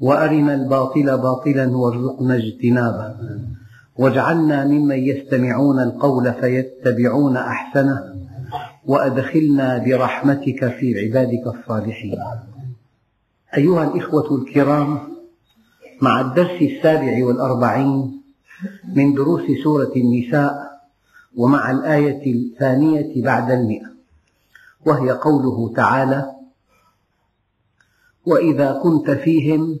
وأرنا الباطل باطلا وارزقنا اجتنابه. واجعلنا ممن يستمعون القول فيتبعون أحسنه. وأدخلنا برحمتك في عبادك الصالحين. أيها الإخوة الكرام مع الدرس السابع والأربعين من دروس سورة النساء ومع الآية الثانية بعد المئة وهي قوله تعالى وإذا كنت فيهم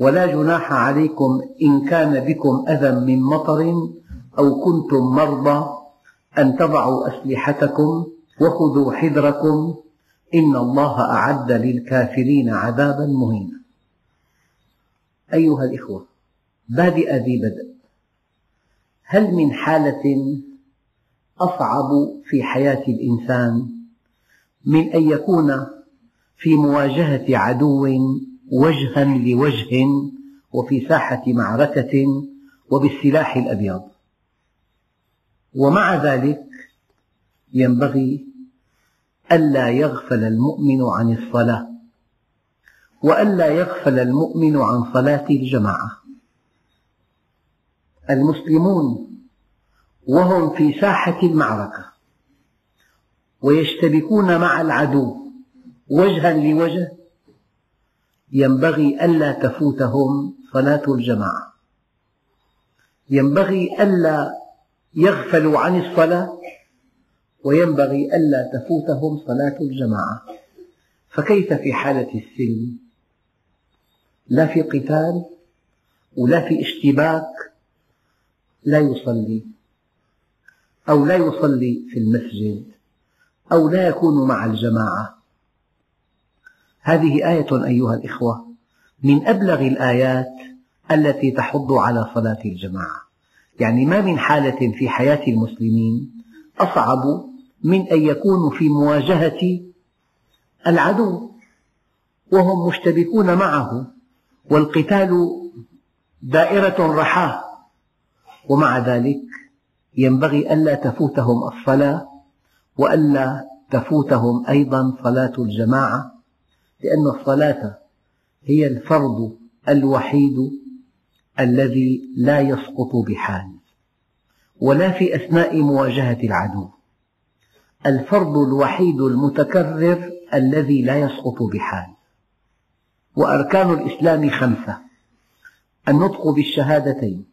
ولا جناح عليكم إن كان بكم أذى من مطر أو كنتم مرضى أن تضعوا أسلحتكم وخذوا حذركم إن الله أعد للكافرين عذابا مهينا. أيها الإخوة بادئ ذي بدء. هل من حالة أصعب في حياة الإنسان من أن يكون في مواجهة عدو وجها لوجه وفي ساحة معركة وبالسلاح الأبيض. ومع ذلك ينبغي ألا يغفل المؤمن عن الصلاة وألا يغفل المؤمن عن صلاة الجماعة. المسلمون وهم في ساحة المعركة ويشتبكون مع العدو وجها لوجه ينبغي ألا تفوتهم صلاة الجماعة. ينبغي ألا يغفلوا عن الصلاة وينبغي ألا تفوتهم صلاة الجماعة. فكيف في حالة السلم؟ لا في قتال ولا في اشتباك لا يصلي أو لا يصلي في المسجد أو لا يكون مع الجماعة. هذه آية أيها الإخوة من أبلغ الآيات التي تحض على صلاة الجماعة. يعني ما من حالة في حياة المسلمين أصعب من أن يكونوا في مواجهة العدو وهم مشتبكون معه والقتال دائرة رحاة ومع ذلك ينبغي ألا تفوتهم الصلاة وألا تفوتهم أيضا صلاة الجماعة لأن الصلاة هي الفرض الوحيد الذي لا يسقط بحال ولا في أثناء مواجهة العدو. الفرض الوحيد المتكرر الذي لا يسقط بحال. وأركان الإسلام خمسة النطق بالشهادتين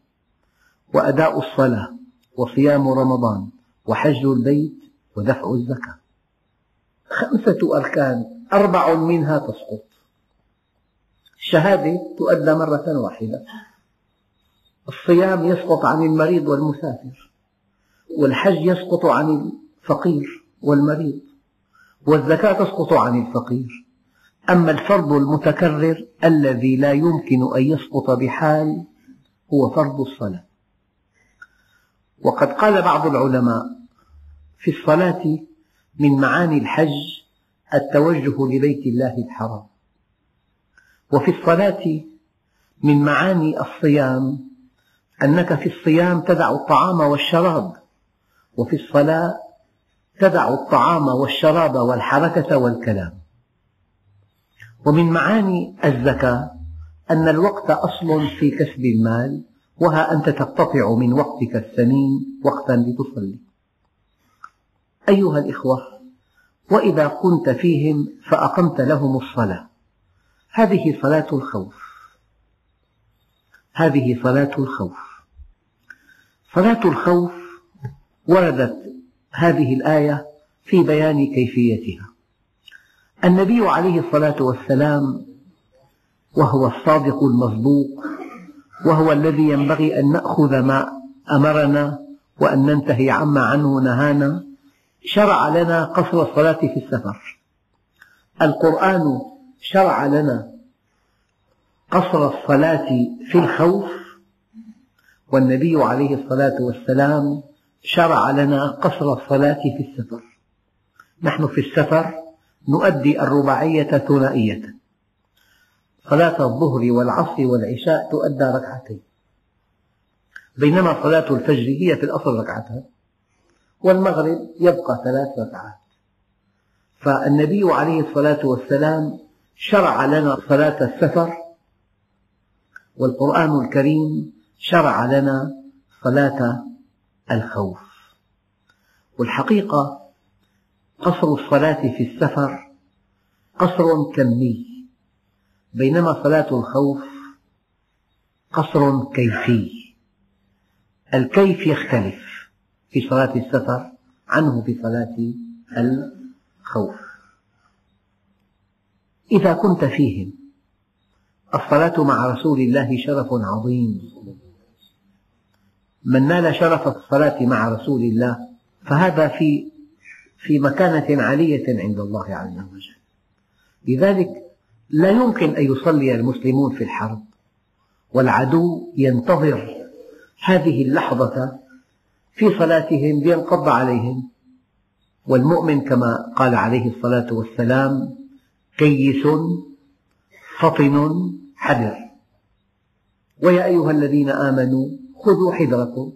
وأداء الصلاة وصيام رمضان وحج البيت ودفع الزكاة. خمسة أركان أربع منها تسقط. الشهادة تؤدى مرة واحدة. الصيام يسقط عن المريض والمسافر. والحج يسقط عن الفقير والمريض. والزكاة تسقط عن الفقير. أما الفرض المتكرر الذي لا يمكن أن يسقط بحال هو فرض الصلاة. وقد قال بعض العلماء في الصلاة من معاني الحج التوجه لبيت الله الحرام. وفي الصلاة من معاني الصيام أنك في الصيام تدع الطعام والشراب وفي الصلاة تدع الطعام والشراب والحركة والكلام. ومن معاني الزكاة أن الوقت أصل في كسب المال وها أنت تقتطع من وقتك الثمين وقتا لتصلي. أيها الإخوة وإذا كنت فيهم فأقمت لهم الصلاة. هذه صلاة الخوف. هذه صلاة الخوف. صلاة الخوف وردت هذه الآية في بيان كيفيتها. النبي عليه الصلاة والسلام وهو الصادق المصدوق وهو الذي ينبغي أن نأخذ ما أمرنا وأن ننتهي عما عنه نهانا شرع لنا قصر الصلاة في السفر. القرآن شرع لنا قصر الصلاة في الخوف والنبي عليه الصلاة والسلام شرع لنا قصر الصلاة في السفر. نحن في السفر نؤدي الرباعية ثنائية. صلاة الظهر والعصر والعشاء تؤدى ركعتين. بينما صلاة الفجر هي في الأصل ركعتان. والمغرب يبقى ثلاث ركعات. فالنبي عليه الصلاة والسلام شرع لنا صلاة السفر والقرآن الكريم شرع لنا صلاة الخوف. والحقيقة قصر الصلاة في السفر قصر كمي. بينما صلاة الخوف قصر كيفي. الكيف يختلف. في صلاة السفر عنه في صلاة الخوف. إذا كنت فيهم الصلاة مع رسول الله شرف عظيم. من نال شرف الصلاة مع رسول الله فهذا في في مكانة عالية عند الله عز وجل. لذلك لا يمكن أن يصلي المسلمون في الحرب والعدو ينتظر هذه اللحظة في صلاتهم لينقض عليهم. والمؤمن كما قال عليه الصلاة والسلام كيس فطن حذر. ويا أيها الذين آمنوا خذوا حذركم.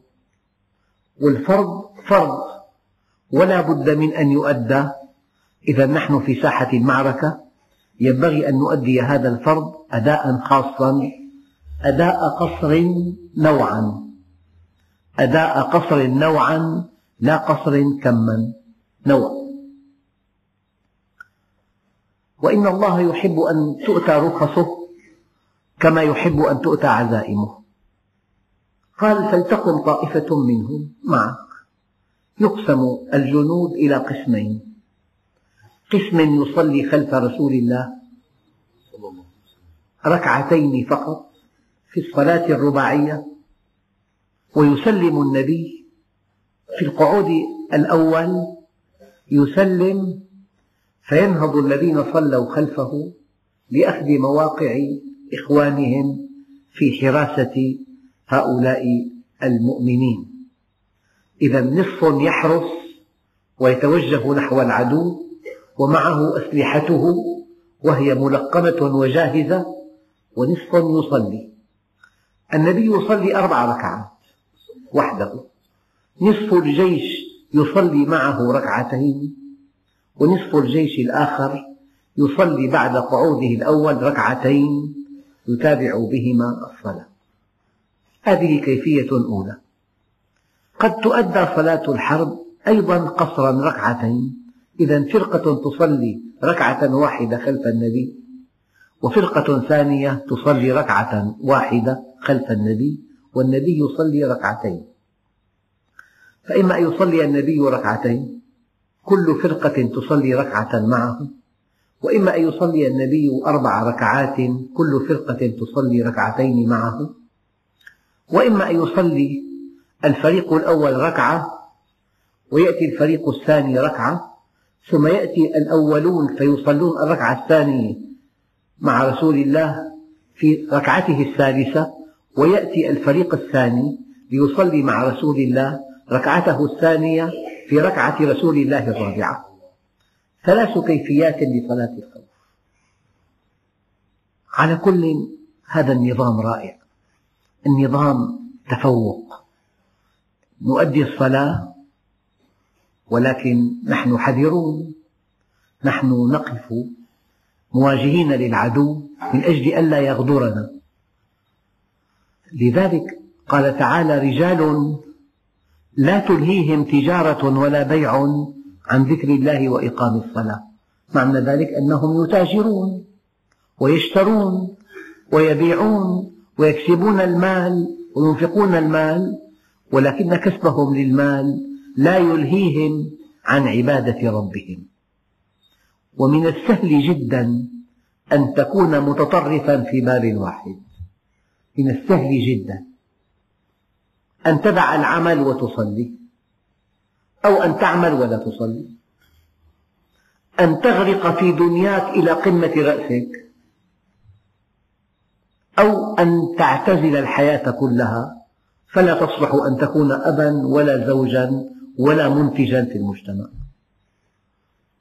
والفرض فرض ولا بد من أن يؤدى. إذا نحن في ساحة المعركة ينبغي أن نؤدي هذا الفرض أداء خاصا أداء قصر نوعا. أداء قصر نوعا لا قصر كما. نوع وإن الله يحب أن تؤتى رخصه كما يحب أن تؤتى عزائمه. قال فلتقم طائفة منهم معك. يقسم الجنود إلى قسمين. قسم يصلي خلف رسول الله ركعتين فقط في الصلاة الرباعية ويسلم النبي في القعود الأول يسلم فينهض الذين صلوا خلفه لأخذ مواقع إخوانهم في حراسة هؤلاء المؤمنين. إذا نصف يحرس ويتوجه نحو العدو ومعه أسلحته وهي ملقمة وجاهزة ونصف يصلي. النبي يصلي أربع ركعات. وحده. نصف الجيش يصلي معه ركعتين ونصف الجيش الآخر يصلي بعد قعوده الأول ركعتين يتابع بهما الصلاة. هذه كيفية أولى. قد تؤدى صلاة الحرب أيضا قصرا ركعتين. إذا فرقة تصلي ركعة واحدة خلف النبي وفرقة ثانية تصلي ركعة واحدة خلف النبي. والنبي يصلي ركعتين. فإما أن يصلي النبي ركعتين كل فرقة تصلي ركعة معه وإما أن يصلي النبي أربع ركعات كل فرقة تصلي ركعتين معه وإما أن يصلي الفريق الأول ركعة ويأتي الفريق الثاني ركعة ثم يأتي الأولون فيصلون الركعة الثانية مع رسول الله في ركعته الثالثة. ويأتي الفريق الثاني ليصلي مع رسول الله ركعته الثانية في ركعة رسول الله الرابعة. ثلاث كيفيات لصلاة الخوف. على كل هذا النظام رائع. النظام تفوق. نؤدي الصلاة ولكن نحن حذرون. نحن نقف مواجهين للعدو من أجل ألا يغدرنا. لذلك قال تعالى رجال لا تلهيهم تجارة ولا بيع عن ذكر الله وإقام الصلاة. معنى ذلك أنهم يتاجرون ويشترون ويبيعون ويكسبون المال وينفقون المال ولكن كسبهم للمال لا يلهيهم عن عبادة ربهم. ومن السهل جدا أن تكون متطرفا في باب واحد. من السهل جدا. أن تدع العمل وتصلي. أو أن تعمل ولا تصلي. أن تغرق في دنياك إلى قمة رأسك. أو أن تعتزل الحياة كلها. فلا تصلح أن تكون أبا ولا زوجا ولا منتجا في المجتمع.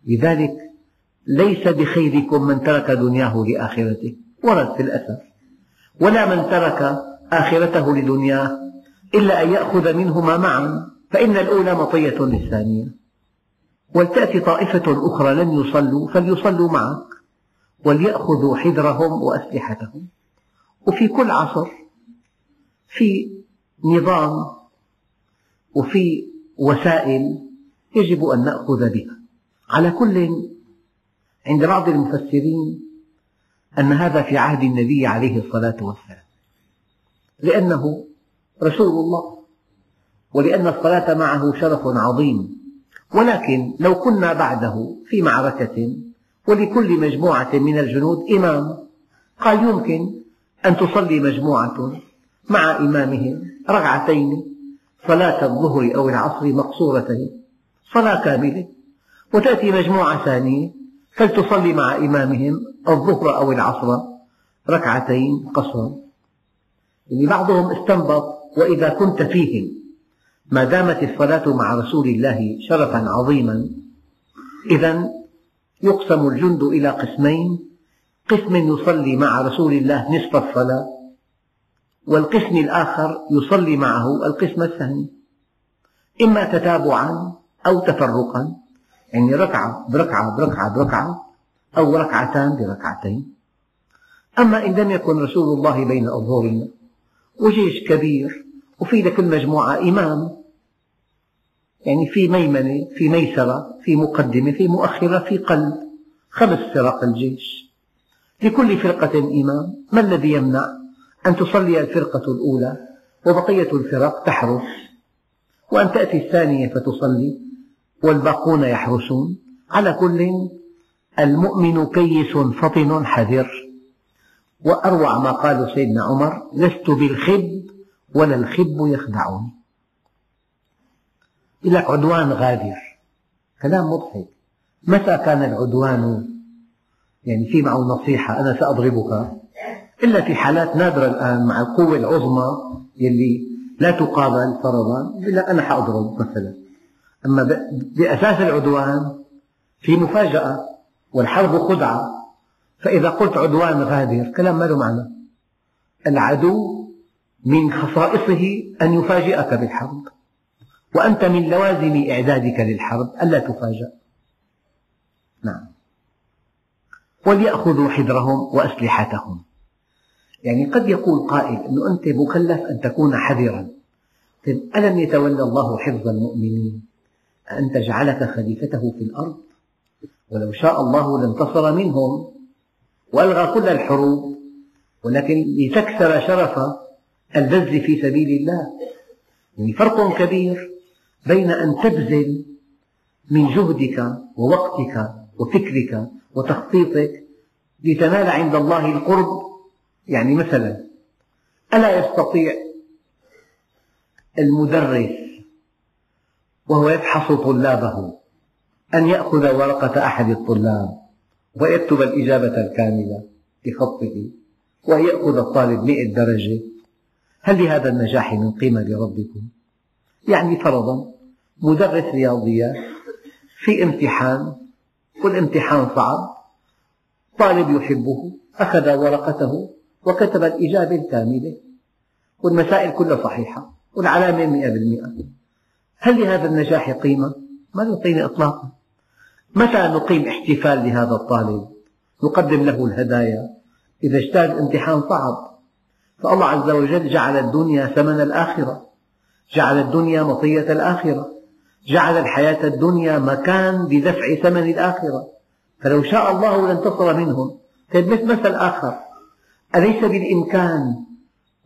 لذلك ليس بخيركم من ترك دنياه لآخرته. ورد في الأثر. ولا من ترك آخرته لدنياه إلا أن يأخذ منهما معا فإن الأولى مطية للثانية. ولتأتي طائفة أخرى لن يصلوا فليصلوا معك. وليأخذوا حذرهم وأسلحتهم. وفي كل عصر في نظام وفي وسائل يجب أن نأخذ بها. على كل عند بعض المفسرين أن هذا في عهد النبي عليه الصلاة والسلام. لأنه رسول الله ولأن الصلاة معه شرف عظيم. ولكن لو كنا بعده في معركة ولكل مجموعة من الجنود إمام قال يمكن أن تصلي مجموعة مع إمامهم ركعتين صلاة الظهر أو العصر مقصورتين صلاة كاملة وتأتي مجموعة ثانية فلتصلي مع إمامهم الظهر أو العصر؟ ركعتين قصرا يعني بعضهم استنبط وإذا كنت فيهم. ما دامت الصلاة مع رسول الله شرفا عظيما. إذا يقسم الجند إلى قسمين. قسم يصلي مع رسول الله نصف الصلاة والقسم الآخر يصلي معه القسم الثاني. إما تتابعا أو تفرقا. يعني ركعة بركعة بركعة بركعة أو ركعتان بركعتين. أما إن لم يكن رسول الله بين أظهرنا وجيش كبير وفي لكل مجموعة إمام يعني في ميمنة في ميسرة في مقدمة في مؤخرة في قلب خمس فرق الجيش. لكل فرقة إمام ما الذي يمنع أن تصلي الفرقة الأولى وبقية الفرق تحرس وأن تأتي الثانية فتصلي؟ والباقون يحرسون. على كل المؤمن كيس فطن حذر. وأروع ما قال سيدنا عمر لست بالخب ولا الخب يخدعني يقول لك عدوان غادر. كلام مضحك. متى كان العدوان؟ يعني في معه نصيحة أنا سأضربك. إلا في حالات نادرة الآن مع القوة العظمى يلي لا تقابل فرضا. يقول لك أنا سأضرب مثلا. أما بأساس العدوان في مفاجأة والحرب خدعة فإذا قلت عدوان غادر كلام ما له معنى. العدو من خصائصه أن يفاجئك بالحرب وأنت من لوازم إعدادك للحرب ألا تفاجأ. نعم. وليأخذوا حذرهم وأسلحتهم. يعني قد يقول قائل أنه أنت مكلف أن تكون حذرا. ألم يتولى الله حفظ المؤمنين؟ أن تجعلك خليفته في الأرض. ولو شاء الله لانتصر منهم. وألغى كل الحروب. ولكن لتكسر شرف البذل في سبيل الله. يعني فرق كبير بين أن تبذل من جهدك ووقتك وفكرك وتخطيطك لتنال عند الله القرب. يعني مثلا ألا يستطيع المدرس وهو يفحص طلابه أن يأخذ ورقة أحد الطلاب ويكتب الإجابة الكاملة بخطه ويأخذ الطالب مئة درجة هل لهذا النجاح من قيمة لربكم؟ يعني فرضا مدرس رياضيات في امتحان والامتحان صعب طالب يحبه أخذ ورقته وكتب الإجابة الكاملة والمسائل كلها صحيحة والعلامة مئة بالمئة هل لهذا النجاح قيمة؟ ما له قيمة إطلاقا. متى نقيم احتفال لهذا الطالب؟ نقدم له الهدايا. إذا اجتاز امتحان صعب. فالله عز وجل جعل الدنيا ثمن الآخرة. جعل الدنيا مطية الآخرة. جعل الحياة الدنيا مكان لدفع ثمن الآخرة. فلو شاء الله لانتصر منهم. طيب مثل آخر. أليس بالإمكان؟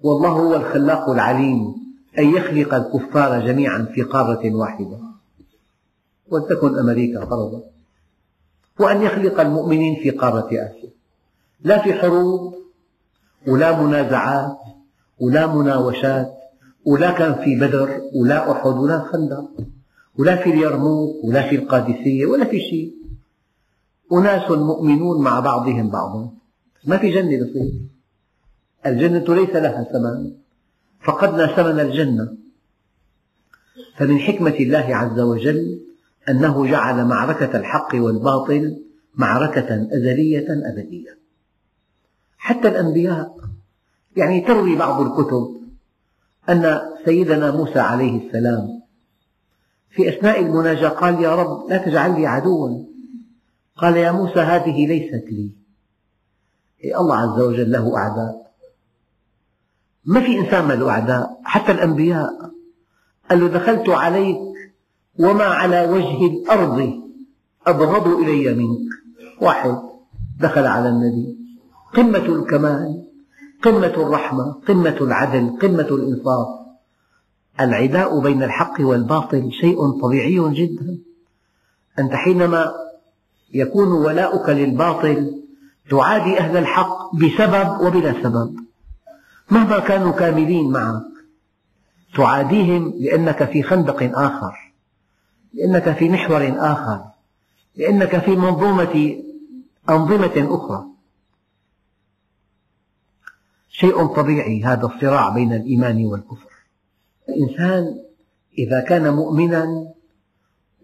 والله هو الخلاق العليم. أن يخلق الكفار جميعا في قارة واحدة ولتكن أمريكا فرضا وأن يخلق المؤمنين في قارة آسيا. لا في حروب ولا منازعات ولا مناوشات ولا كان في بدر ولا أحد ولا خندق ولا في اليرموك ولا في القادسية ولا في شيء. أناس مؤمنون مع بعضهم بعضا. ما في جنة بصير الجنة ليس لها ثمن. فقدنا ثمن الجنة. فمن حكمة الله عز وجل أنه جعل معركة الحق والباطل معركة أزلية أبدية. حتى الأنبياء يعني تروي بعض الكتب أن سيدنا موسى عليه السلام في أثناء المناجاة قال يا رب لا تجعل لي عدوا. قال يا موسى هذه ليست لي. الله عز وجل له أعداء. ما في إنسان ما له أعداء حتى الأنبياء. قال له دخلت عليك وما على وجه الأرض أبغض إلي منك. واحد دخل على النبي. قمة الكمال قمة الرحمة قمة العدل قمة الإنصاف. العداء بين الحق والباطل شيء طبيعي جدا. أنت حينما يكون ولاؤك للباطل تعادي أهل الحق بسبب وبلا سبب. مهما كانوا كاملين معك؟ تعاديهم لأنك في خندق آخر لأنك في محور آخر لأنك في منظومة أنظمة أخرى. شيء طبيعي هذا الصراع بين الإيمان والكفر. الإنسان إذا كان مؤمنا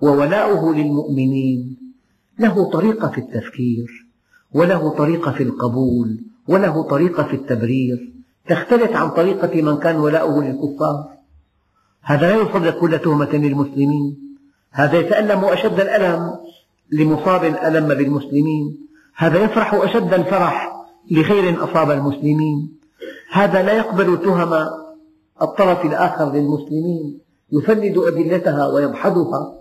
وولاؤه للمؤمنين له طريقة في التفكير وله طريقة في القبول وله طريقة في التبرير. تختلف عن طريقة من كان ولاؤه للكفار. هذا لا يصدق كل تهمة للمسلمين. هذا يتألم أشد الألم لمصاب ألم بالمسلمين. هذا يفرح أشد الفرح لخير أصاب المسلمين. هذا لا يقبل تهم الطرف الآخر للمسلمين. يفند أدلتها ويدحضها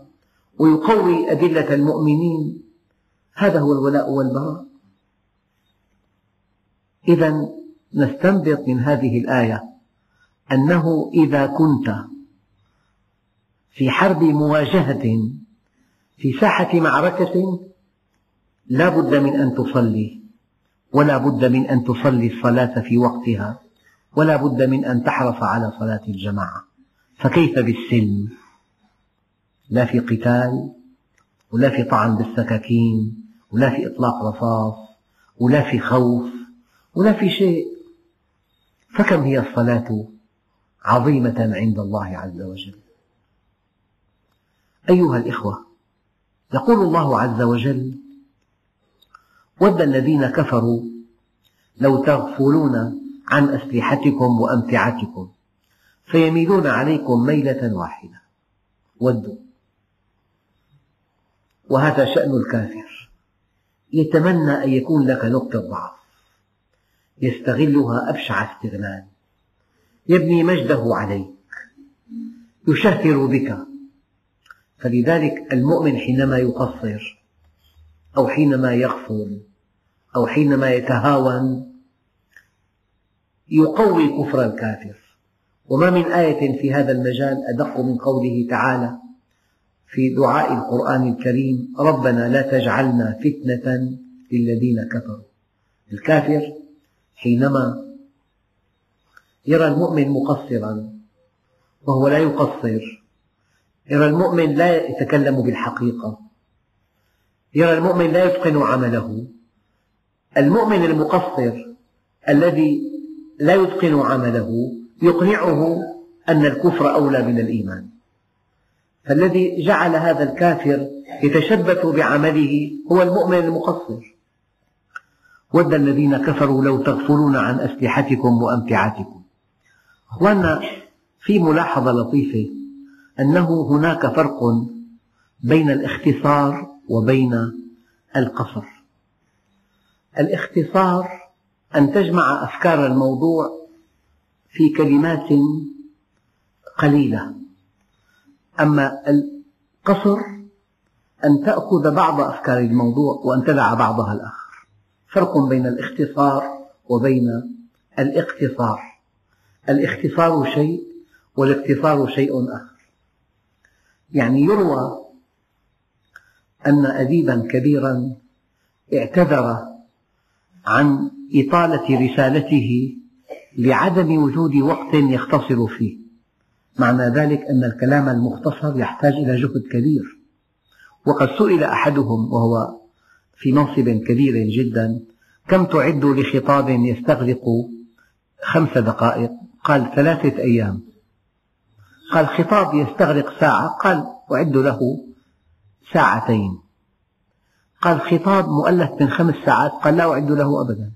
ويقوي أدلة المؤمنين. هذا هو الولاء والبراء. إذا نستنبط من هذه الآية. أنه إذا كنت في حرب مواجهة في ساحة معركة لا بد من أن تصلي ولا بد من أن تصلي الصلاة في وقتها ولا بد من أن تحرص على صلاة الجماعة. فكيف بالسلم؟ لا في قتال ولا في طعن بالسكاكين ولا في إطلاق رصاص ولا في خوف ولا في شيء. فكم هي الصلاة عظيمة عند الله عز وجل؟ أيها الإخوة يقول الله عز وجل ود الذين كفروا لو تغفلون عن أسلحتكم وأمتعتكم فيميلون عليكم ميلة واحدة ودوا. وهذا شأن الكافر. يتمنى أن يكون لك نقطة ضعف. يستغلها أبشع استغلال. يبني مجده عليك. يشهر بك. فلذلك المؤمن حينما يقصر أو حينما يغفل أو حينما يتهاون يقوي كفر الكافر. وما من آية في هذا المجال أدق من قوله تعالى في دعاء القرآن الكريم ربنا لا تجعلنا فتنة للذين كفروا. الكافر حينما يرى المؤمن مقصرا وهو لا يقصر يرى المؤمن لا يتكلم بالحقيقة يرى المؤمن لا يتقن عمله المؤمن المقصر الذي لا يتقن عمله يقنعه أن الكفر أولى من الإيمان. فالذي جعل هذا الكافر يتشبث بعمله هو المؤمن المقصر. ود الذين كفروا لو تغفلون عن أسلحتكم وأمتعتكم. أخواننا في ملاحظة لطيفة أنه هناك فرق بين الاختصار وبين القصر. الاختصار أن تجمع أفكار الموضوع في كلمات قليلة. أما القصر أن تأخذ بعض أفكار الموضوع وأن تدع بعضها الآخر. فرق بين الاختصار وبين الاقتصار. الاختصار شيء والاقتصار شيء آخر. يعني يروى أن أديبا كبيرا اعتذر عن إطالة رسالته لعدم وجود وقت يختصر فيه. معنى ذلك أن الكلام المختصر يحتاج إلى جهد كبير. وقد سئل أحدهم وهو في منصب كبير جدا. كم تعد لخطاب يستغرق خمس دقائق؟ قال ثلاثة أيام. قال خطاب يستغرق ساعة. قال أعد له ساعتين. قال خطاب مؤلف من خمس ساعات. قال لا أعد له أبدا.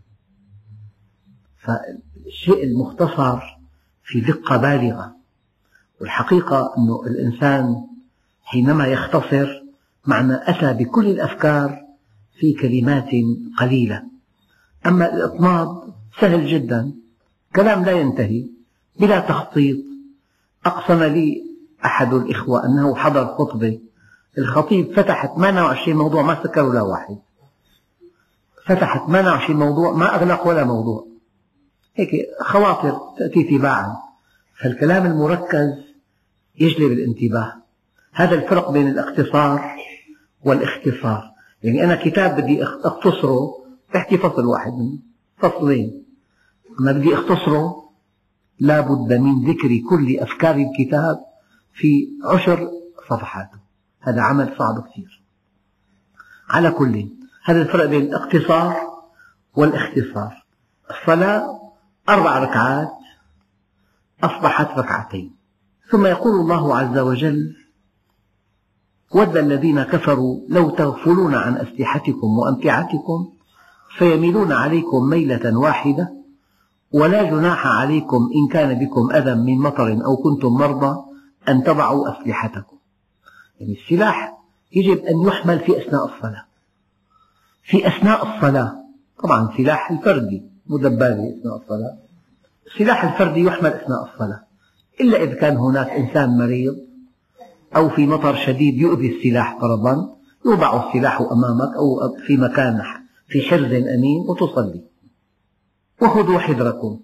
فالشيء المختصر في دقة بالغة. والحقيقة أن الإنسان حينما يختصر معنى أتى بكل الأفكار في كلمات قليلة. أما الإطناب سهل جدا كلام لا ينتهي بلا تخطيط. أقسم لي أحد الإخوة أنه حضر خطبة. الخطيب فتح 28 موضوع ما سكر ولا واحد. فتح 28 موضوع ما أغلق ولا موضوع. هيك خواطر تأتي تباعا. فالكلام المركز يجلب الانتباه. هذا الفرق بين الاختصار والاختصار. يعني أنا كتاب بدي أختصره أحكي فصل واحد منه. فصلين. أما بدي أختصره لا بد من ذكر كل أفكار الكتاب في عشر صفحاته هذا عمل صعب كثير. على كل هذا الفرق بين الاقتصار والاختصار. الصلاة أربع ركعات أصبحت ركعتين. ثم يقول الله عز وجل ود الذين كفروا لو تغفلون عن أسلحتكم وأمتعتكم فيميلون عليكم ميلة واحدة ولا جناح عليكم إن كان بكم أذى من مطر أو كنتم مرضى أن تضعوا أسلحتكم. يعني السلاح يجب أن يحمل في أثناء الصلاة. في أثناء الصلاة طبعا سلاح الفردي مدبرة أثناء الصلاة. السلاح الفردي يحمل أثناء الصلاة. إلا إذا كان هناك إنسان مريض أو في مطر شديد يؤذي السلاح فرضا يوضع السلاح أمامك أو في مكان في حرز أمين وتصلي. وخذوا حذركم.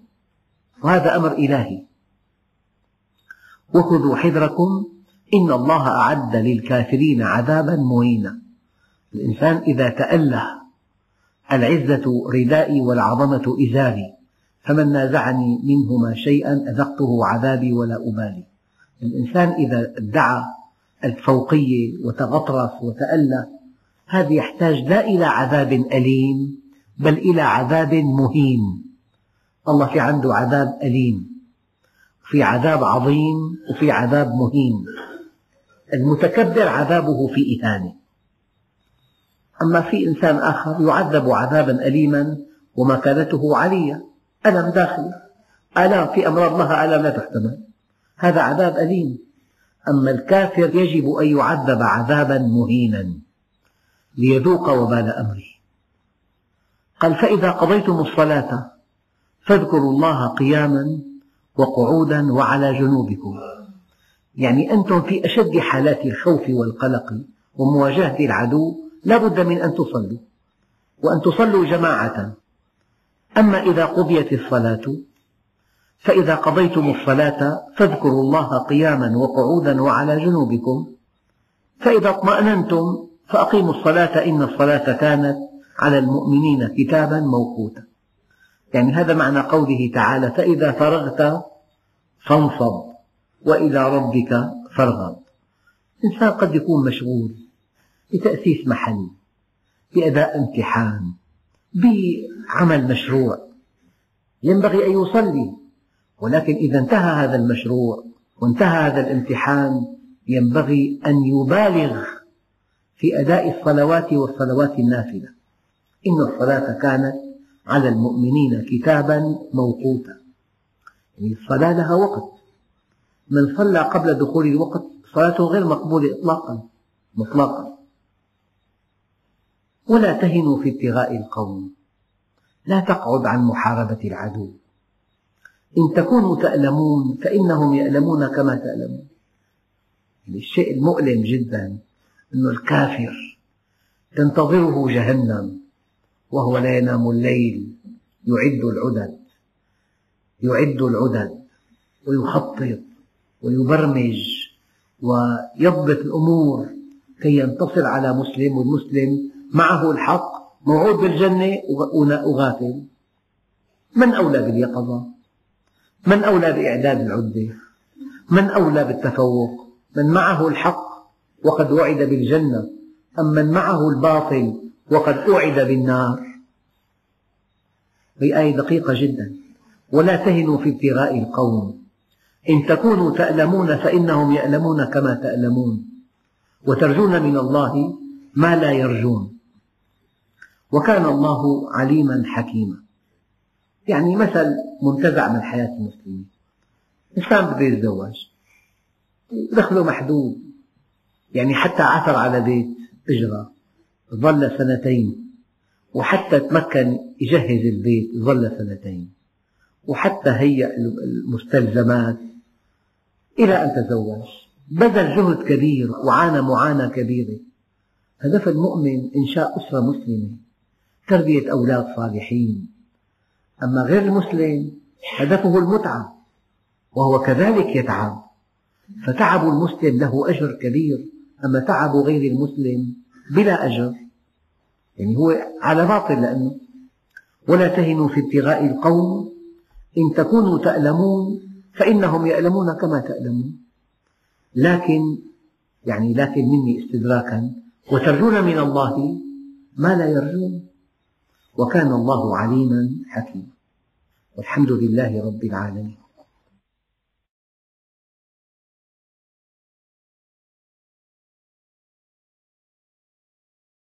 وهذا أمر إلهي. وخذوا حذركم. إن الله أعد للكافرين عذابا مهينا. الإنسان إذا تأله العزة ردائي والعظمة إزاري فمن نازعني منهما شيئا أذقته عذابي ولا أبالي. الإنسان إذا ادعى الفوقية وتغطرس وتأله هذا يحتاج لا إلى عذاب أليم بل إلى عذاب مهين. الله في عنده عذاب أليم في عذاب عظيم وفي عذاب مهين. المتكبر عذابه في إهانة أما في إنسان آخر يعذب عذابا أليما ومكانته عالية ألم داخلي آلام في أمراض لها آلام لا تحتمل. هذا عذاب أليم. أما الكافر يجب أن يعذب عذابا مهينا ليذوق وبال أمره. قال فإذا قضيتم الصلاة فاذكروا الله قياما وقعودا وعلى جنوبكم. يعني أنتم في أشد حالات الخوف والقلق ومواجهة العدو لا بد من أن تصلوا وأن تصلوا جماعة. أما إذا قضيت الصلاة فإذا قضيتم الصلاة فاذكروا الله قياما وقعودا وعلى جنوبكم. فإذا اطمأننتم فأقيموا الصلاة إن الصلاة كانت على المؤمنين كتابا موقوتا. يعني هذا معنى قوله تعالى فإذا فرغت فانصب وإلى ربك فارغب. الإنسان قد يكون مشغول بتأسيس محل بأداء امتحان بعمل مشروع. ينبغي أن يصلي ولكن إذا انتهى هذا المشروع وانتهى هذا الامتحان ينبغي أن يبالغ في أداء الصلوات والصلوات النافلة. إن الصلاة كانت على المؤمنين كتابا موقوتا. يعني الصلاة لها وقت. من صلى قبل دخول الوقت صلاته غير مقبولة إطلاقا مطلقا. ولا تهنوا في ابتغاء القوم. لا تقعد عن محاربة العدو. إن تكونوا تألمون فإنهم يألمون كما تألمون. يعني الشيء المؤلم جدا أن الكافر تنتظره جهنم وهو لا ينام الليل يعد العدد يعد العدد ويخطط ويبرمج ويضبط الأمور كي ينتصر على مسلم والمسلم معه الحق موعود بالجنة وغافل. من أولى باليقظة؟ من أولى بإعداد العدة؟ من أولى بالتفوق؟ من معه الحق وقد وعد بالجنة أم من معه الباطل وقد أوعد بالنار؟ هذه آية دقيقة جدا. ولا تهنوا في ابتغاء القوم. إن تكونوا تألمون فإنهم يألمون كما تألمون. وترجون من الله ما لا يرجون. وكان الله عليما حكيما. يعني مثل منتزع من حياة المسلمين. إنسان بده يتزوج دخله محدود يعني حتى عثر على بيت إجرة ظل سنتين وحتى تمكن يجهز البيت ظل سنتين وحتى هيأ المستلزمات إلى أن تزوج. بذل جهد كبير وعانى معاناة كبيرة. هدف المؤمن إنشاء أسرة مسلمة تربية أولاد صالحين. أما غير المسلم هدفه المتعة وهو كذلك يتعب. فتعب المسلم له أجر كبير أما تعب غير المسلم بلا أجر. يعني هو على باطل لأنه ولا تهنوا في ابتغاء القوم إن تكونوا تألمون فإنهم يألمون كما تألمون. لكن يعني لكن مني استدراكا وترجون من الله ما لا يرجون. وكان الله عليما حكيما. والحمد لله رب العالمين.